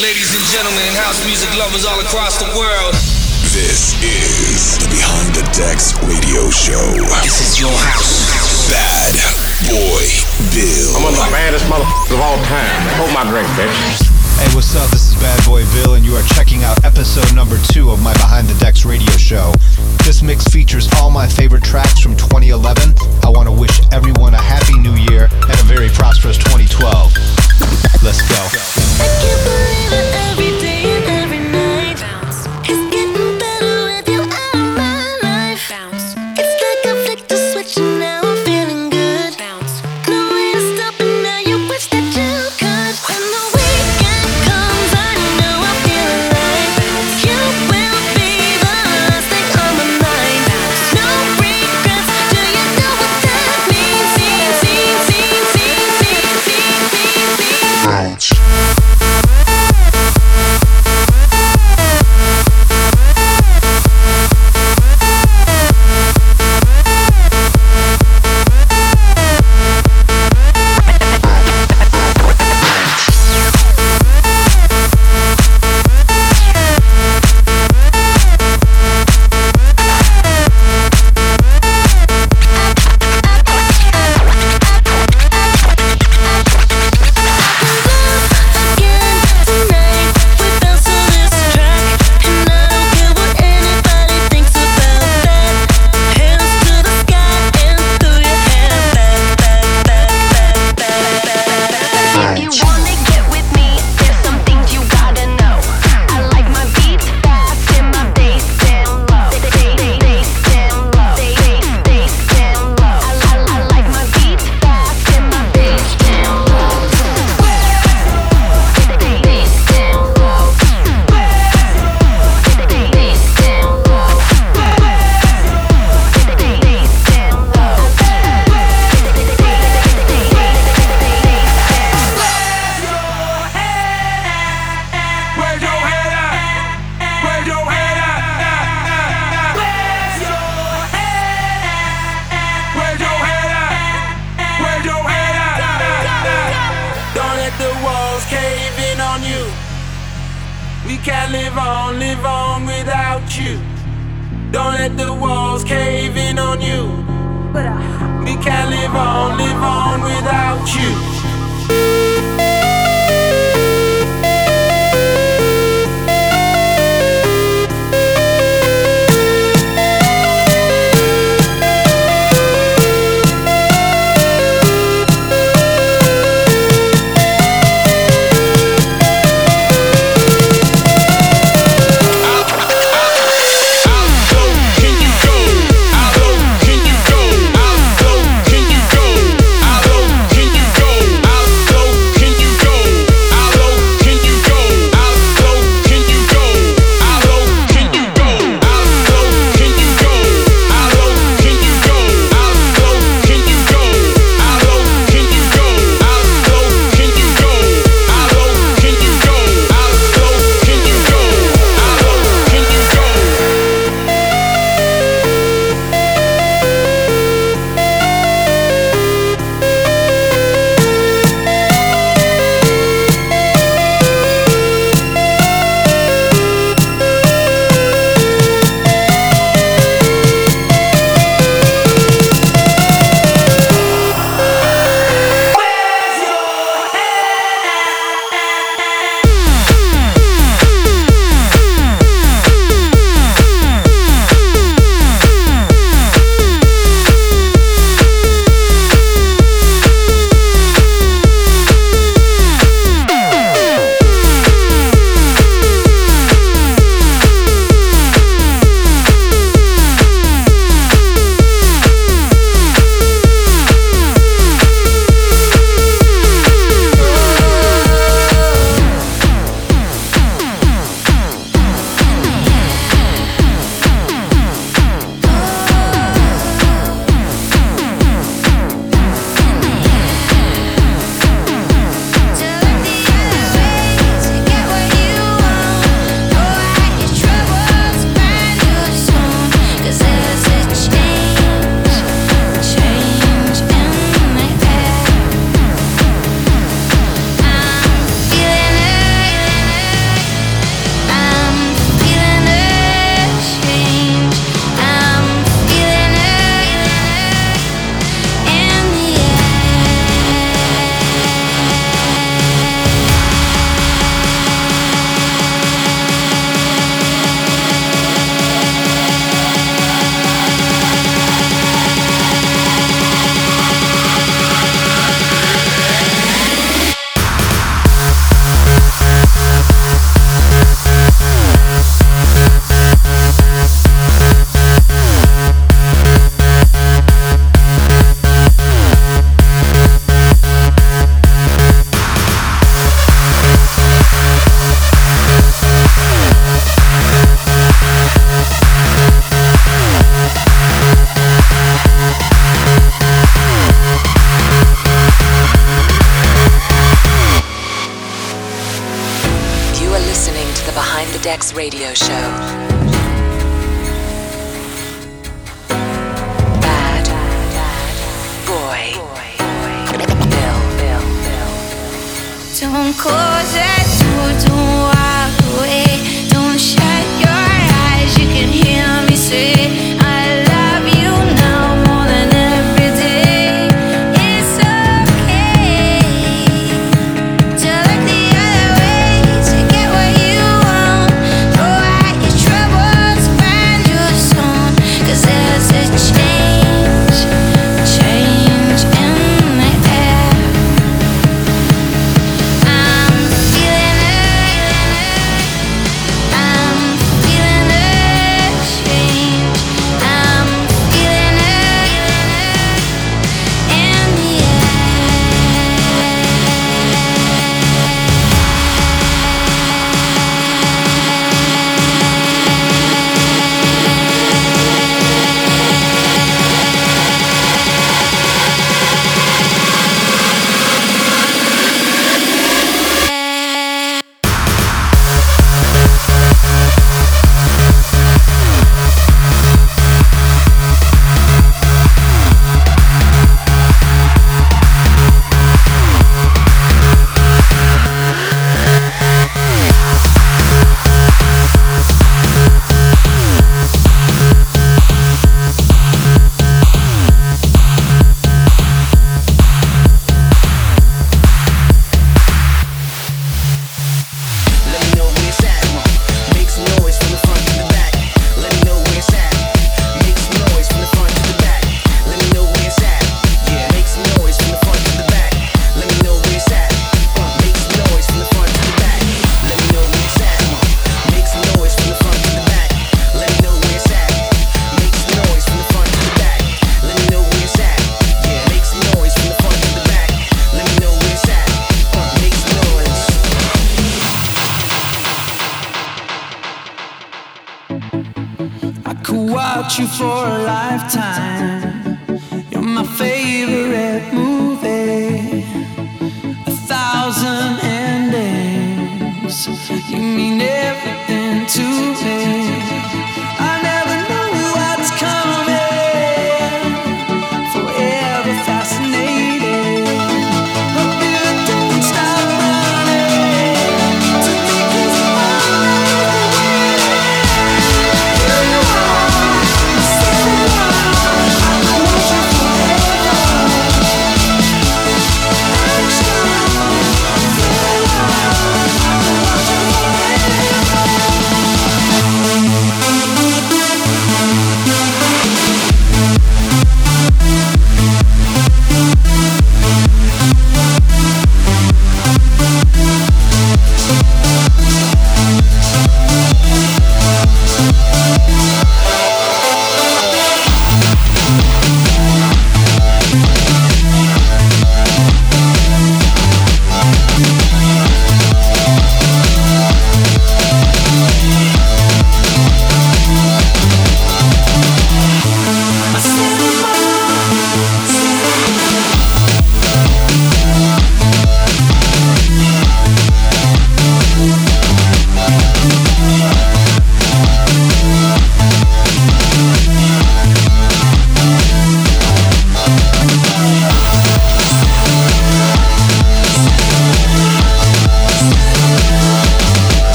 Ladies and gentlemen, house music lovers all across the world. This is the Behind the Decks radio show. This is your house. Bad Boy Bill. I'm one of the baddest motherfuckers of all time. Hold my drink, bitch. Hey, what's up? This is Bad Boy Bill, and you are checking out episode number two of my Behind the Decks radio show. This mix features all my favorite tracks from 2011. I want to wish everyone a happy new year and a very prosperous 2012. Let's go.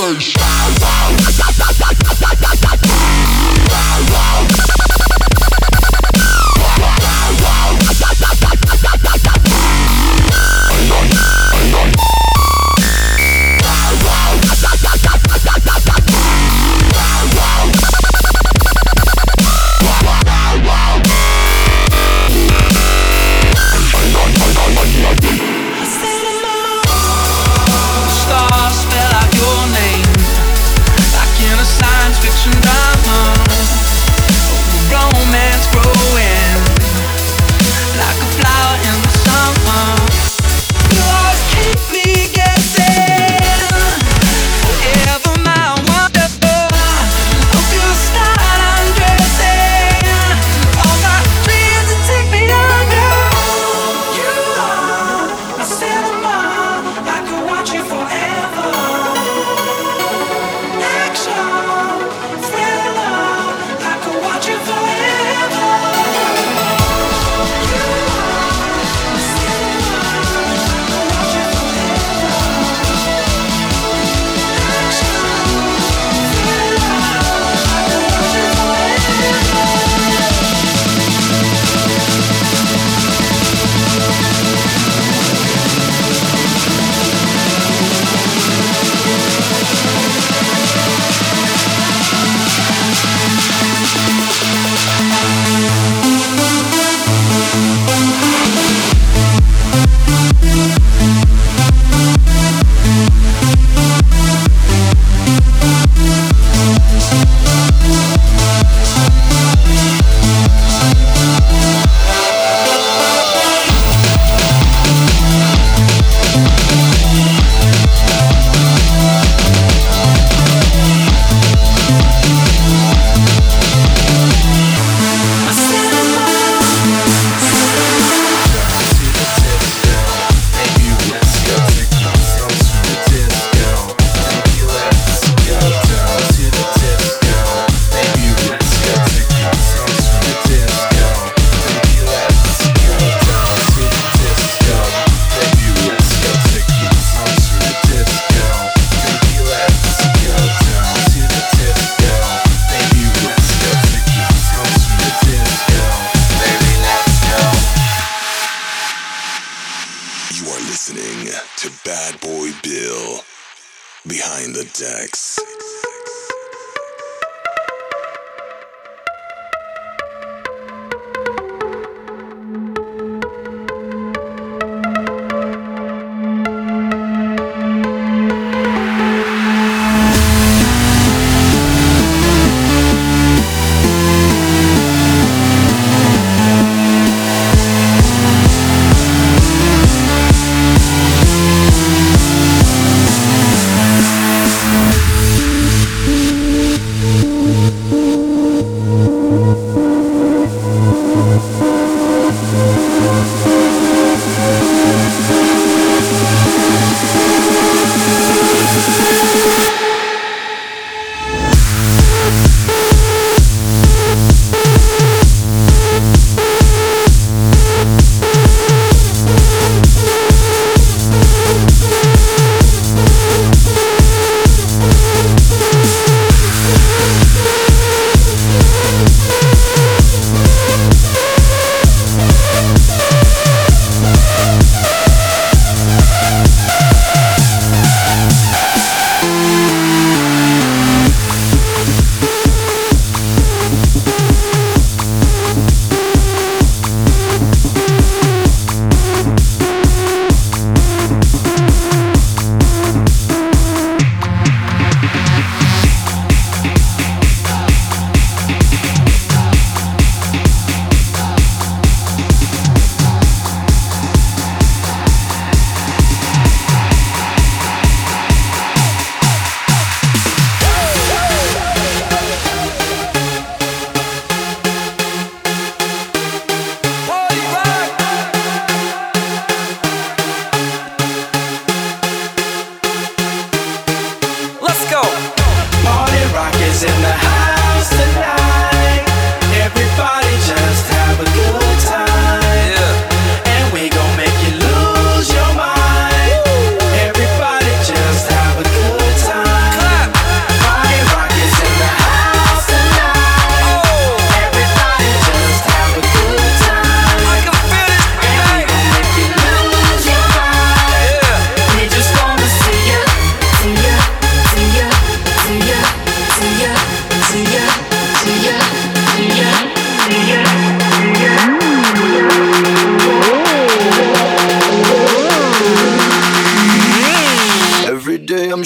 Sensation.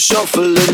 Cameras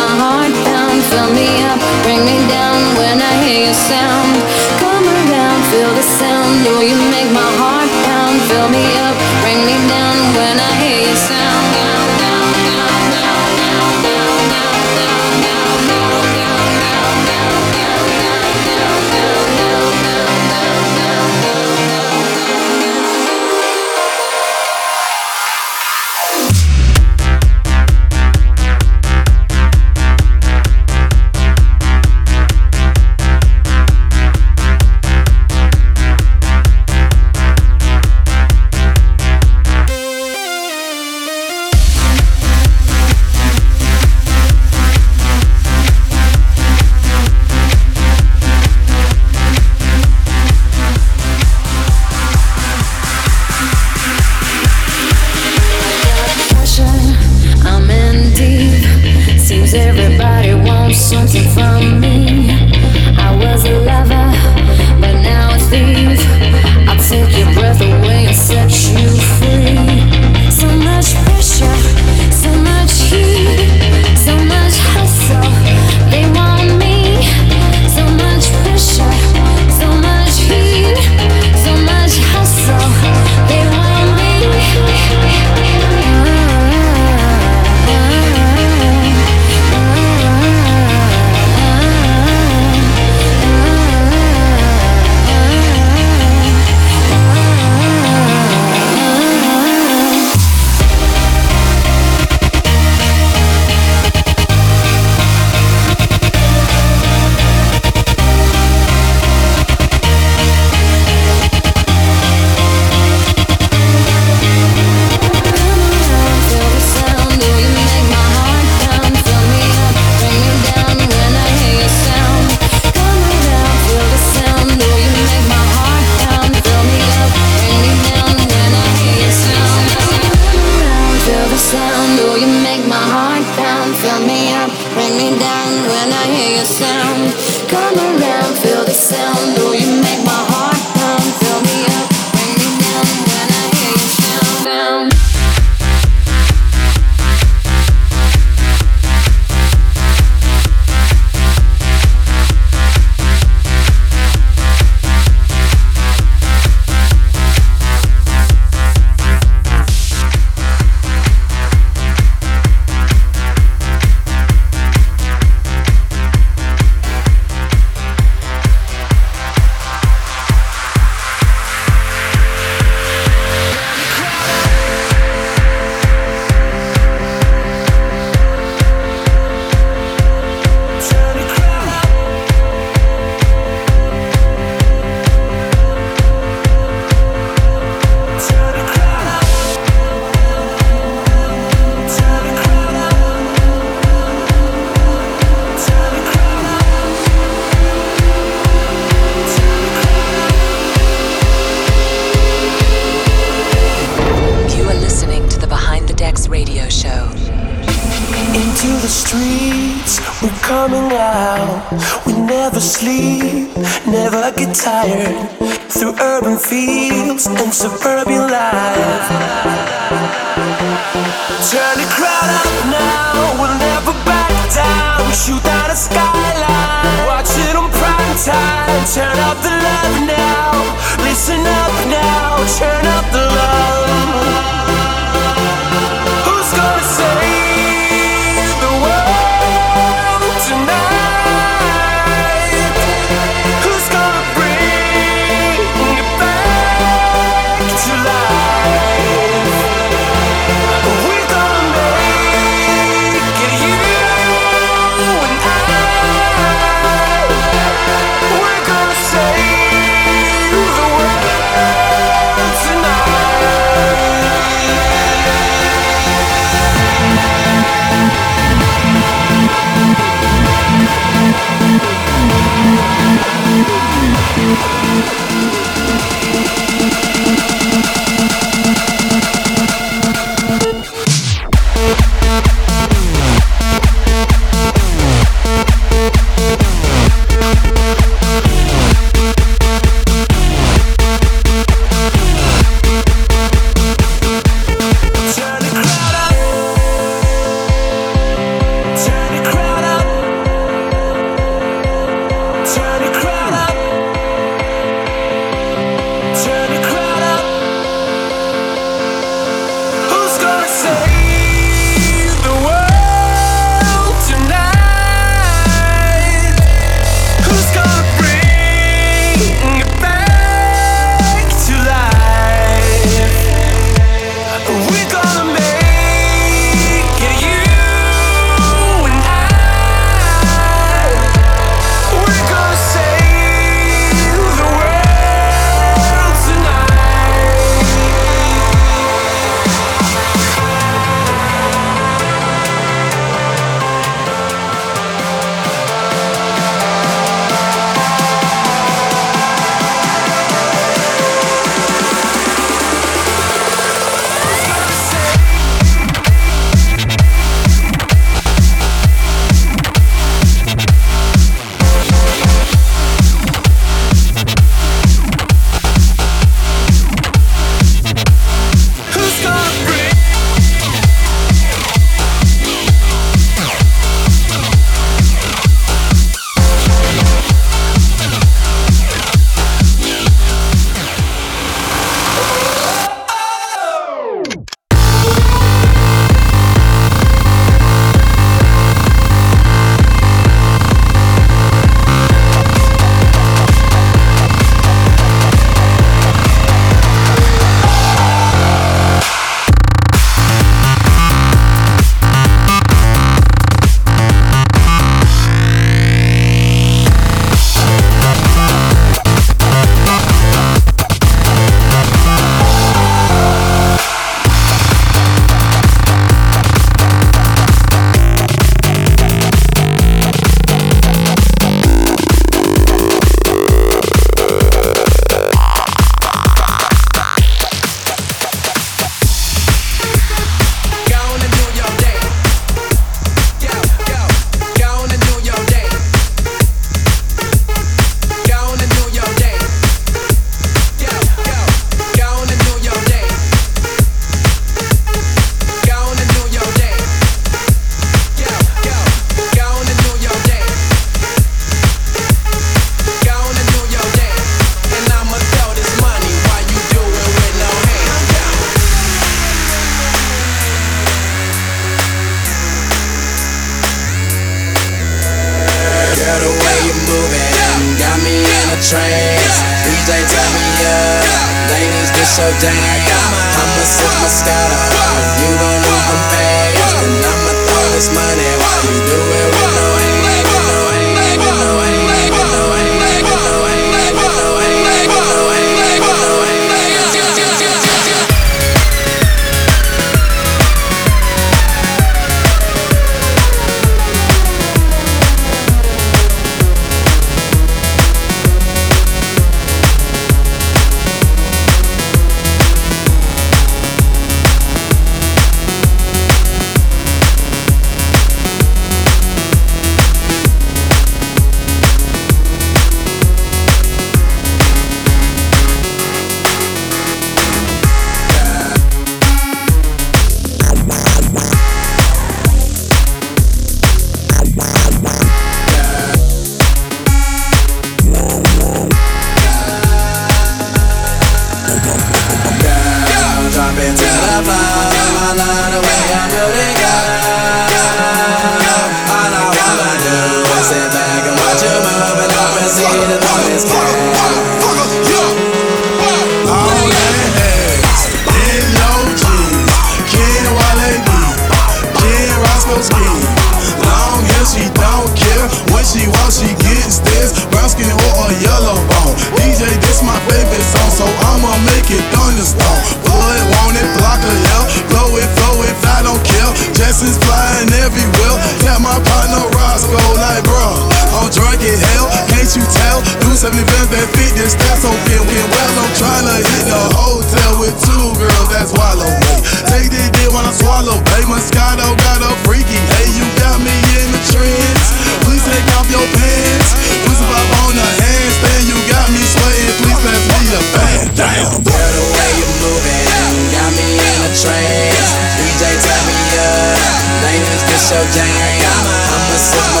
so jam. I'ma sip my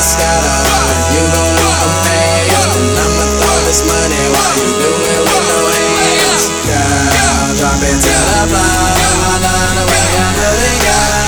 You gon' need them hands. And I'ma throw this money while you do it with no hands. Girl, drop it to the floor. I love the way I put it.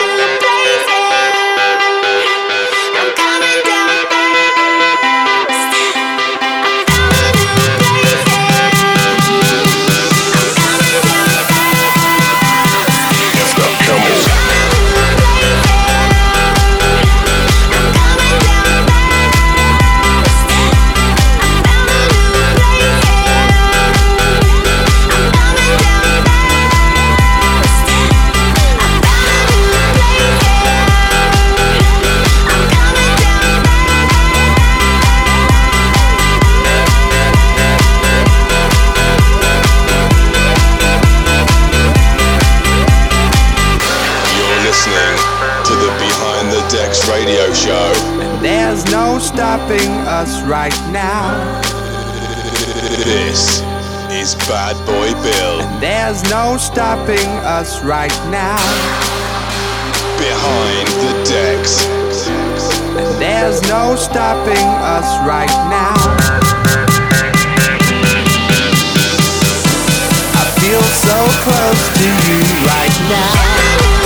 Stopping us right now. Behind the Decks. And there's no stopping us right now. I feel so close to you right now.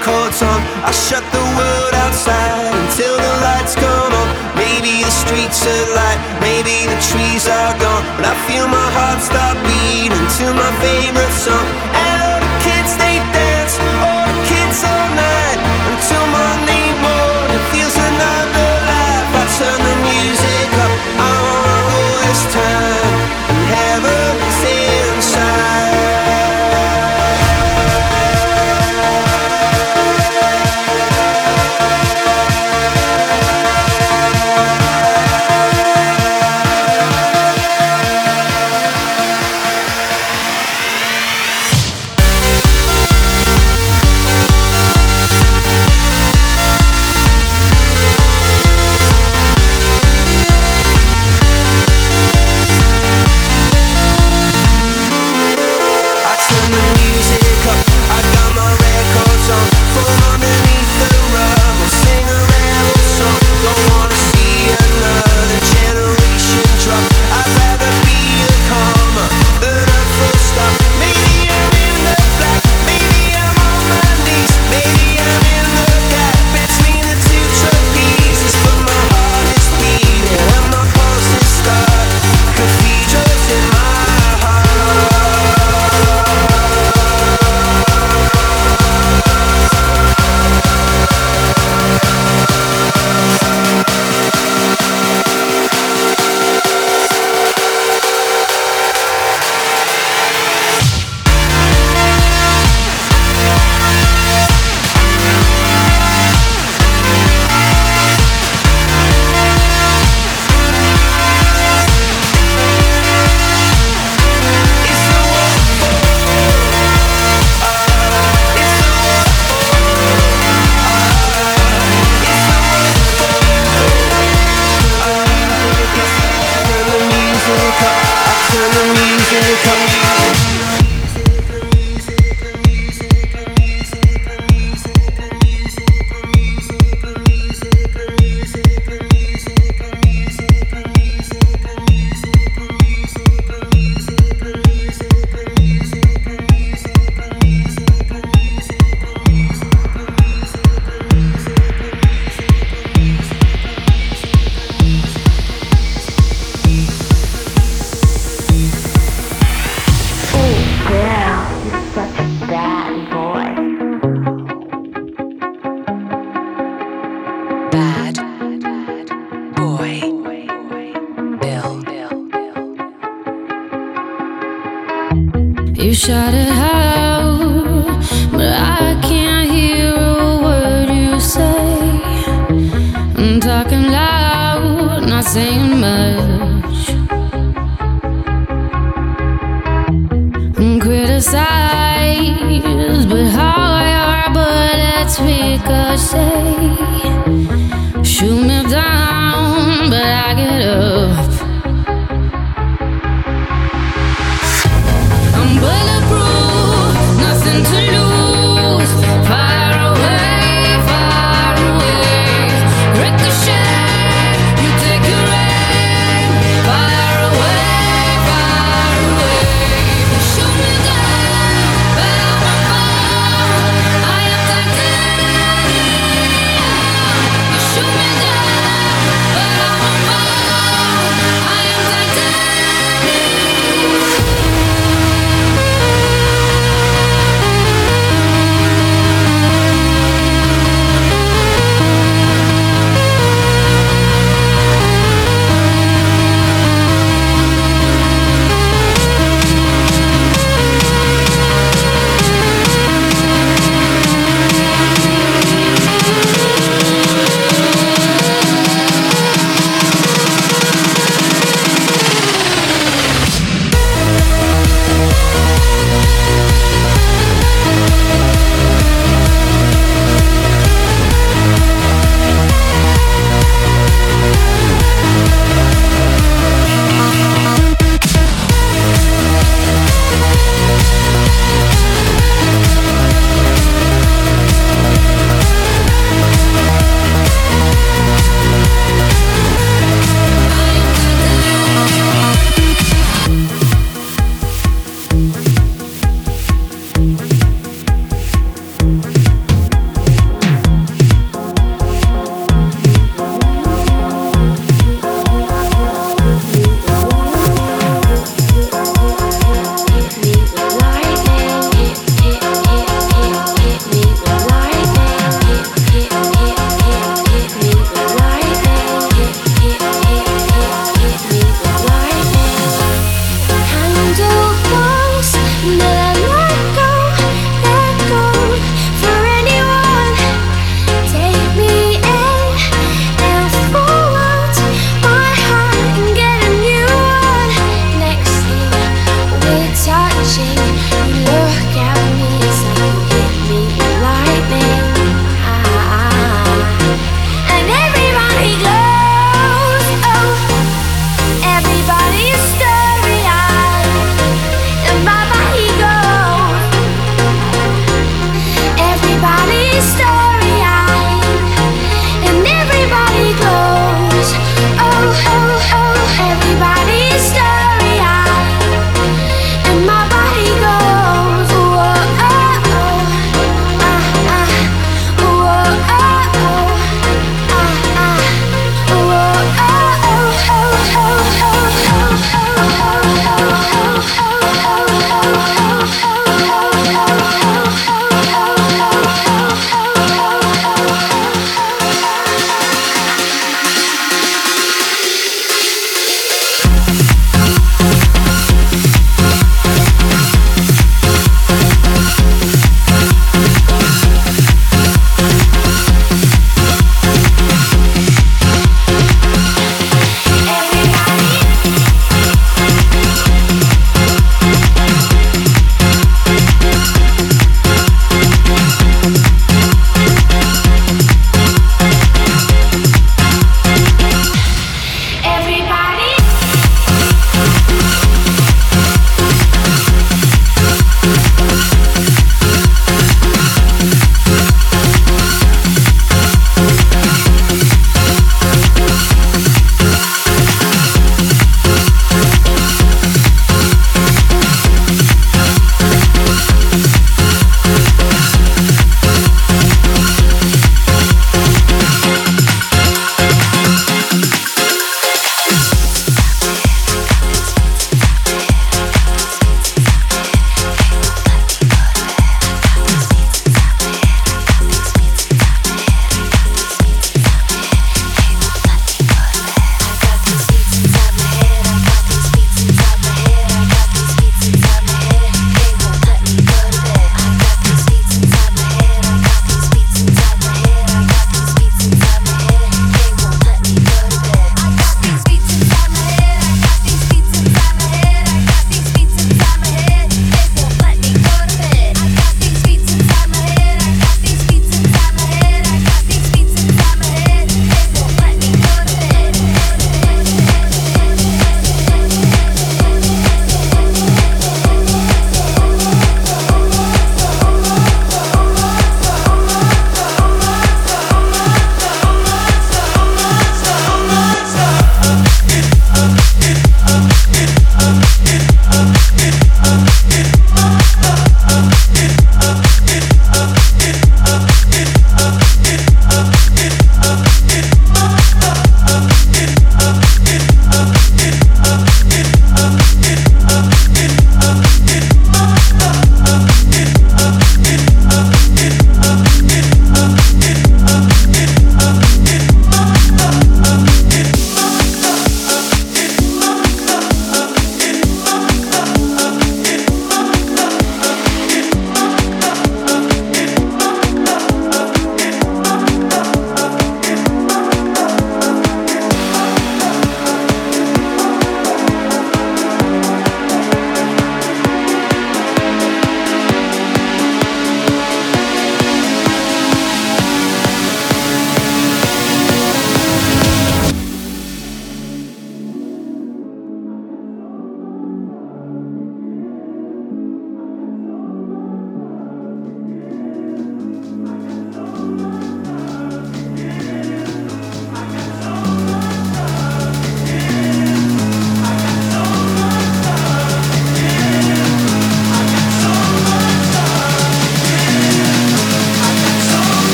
Records on. I shut the world outside until the lights come on. Maybe the streets are light, maybe the trees are gone. But I feel my heart start beating to my favorite song.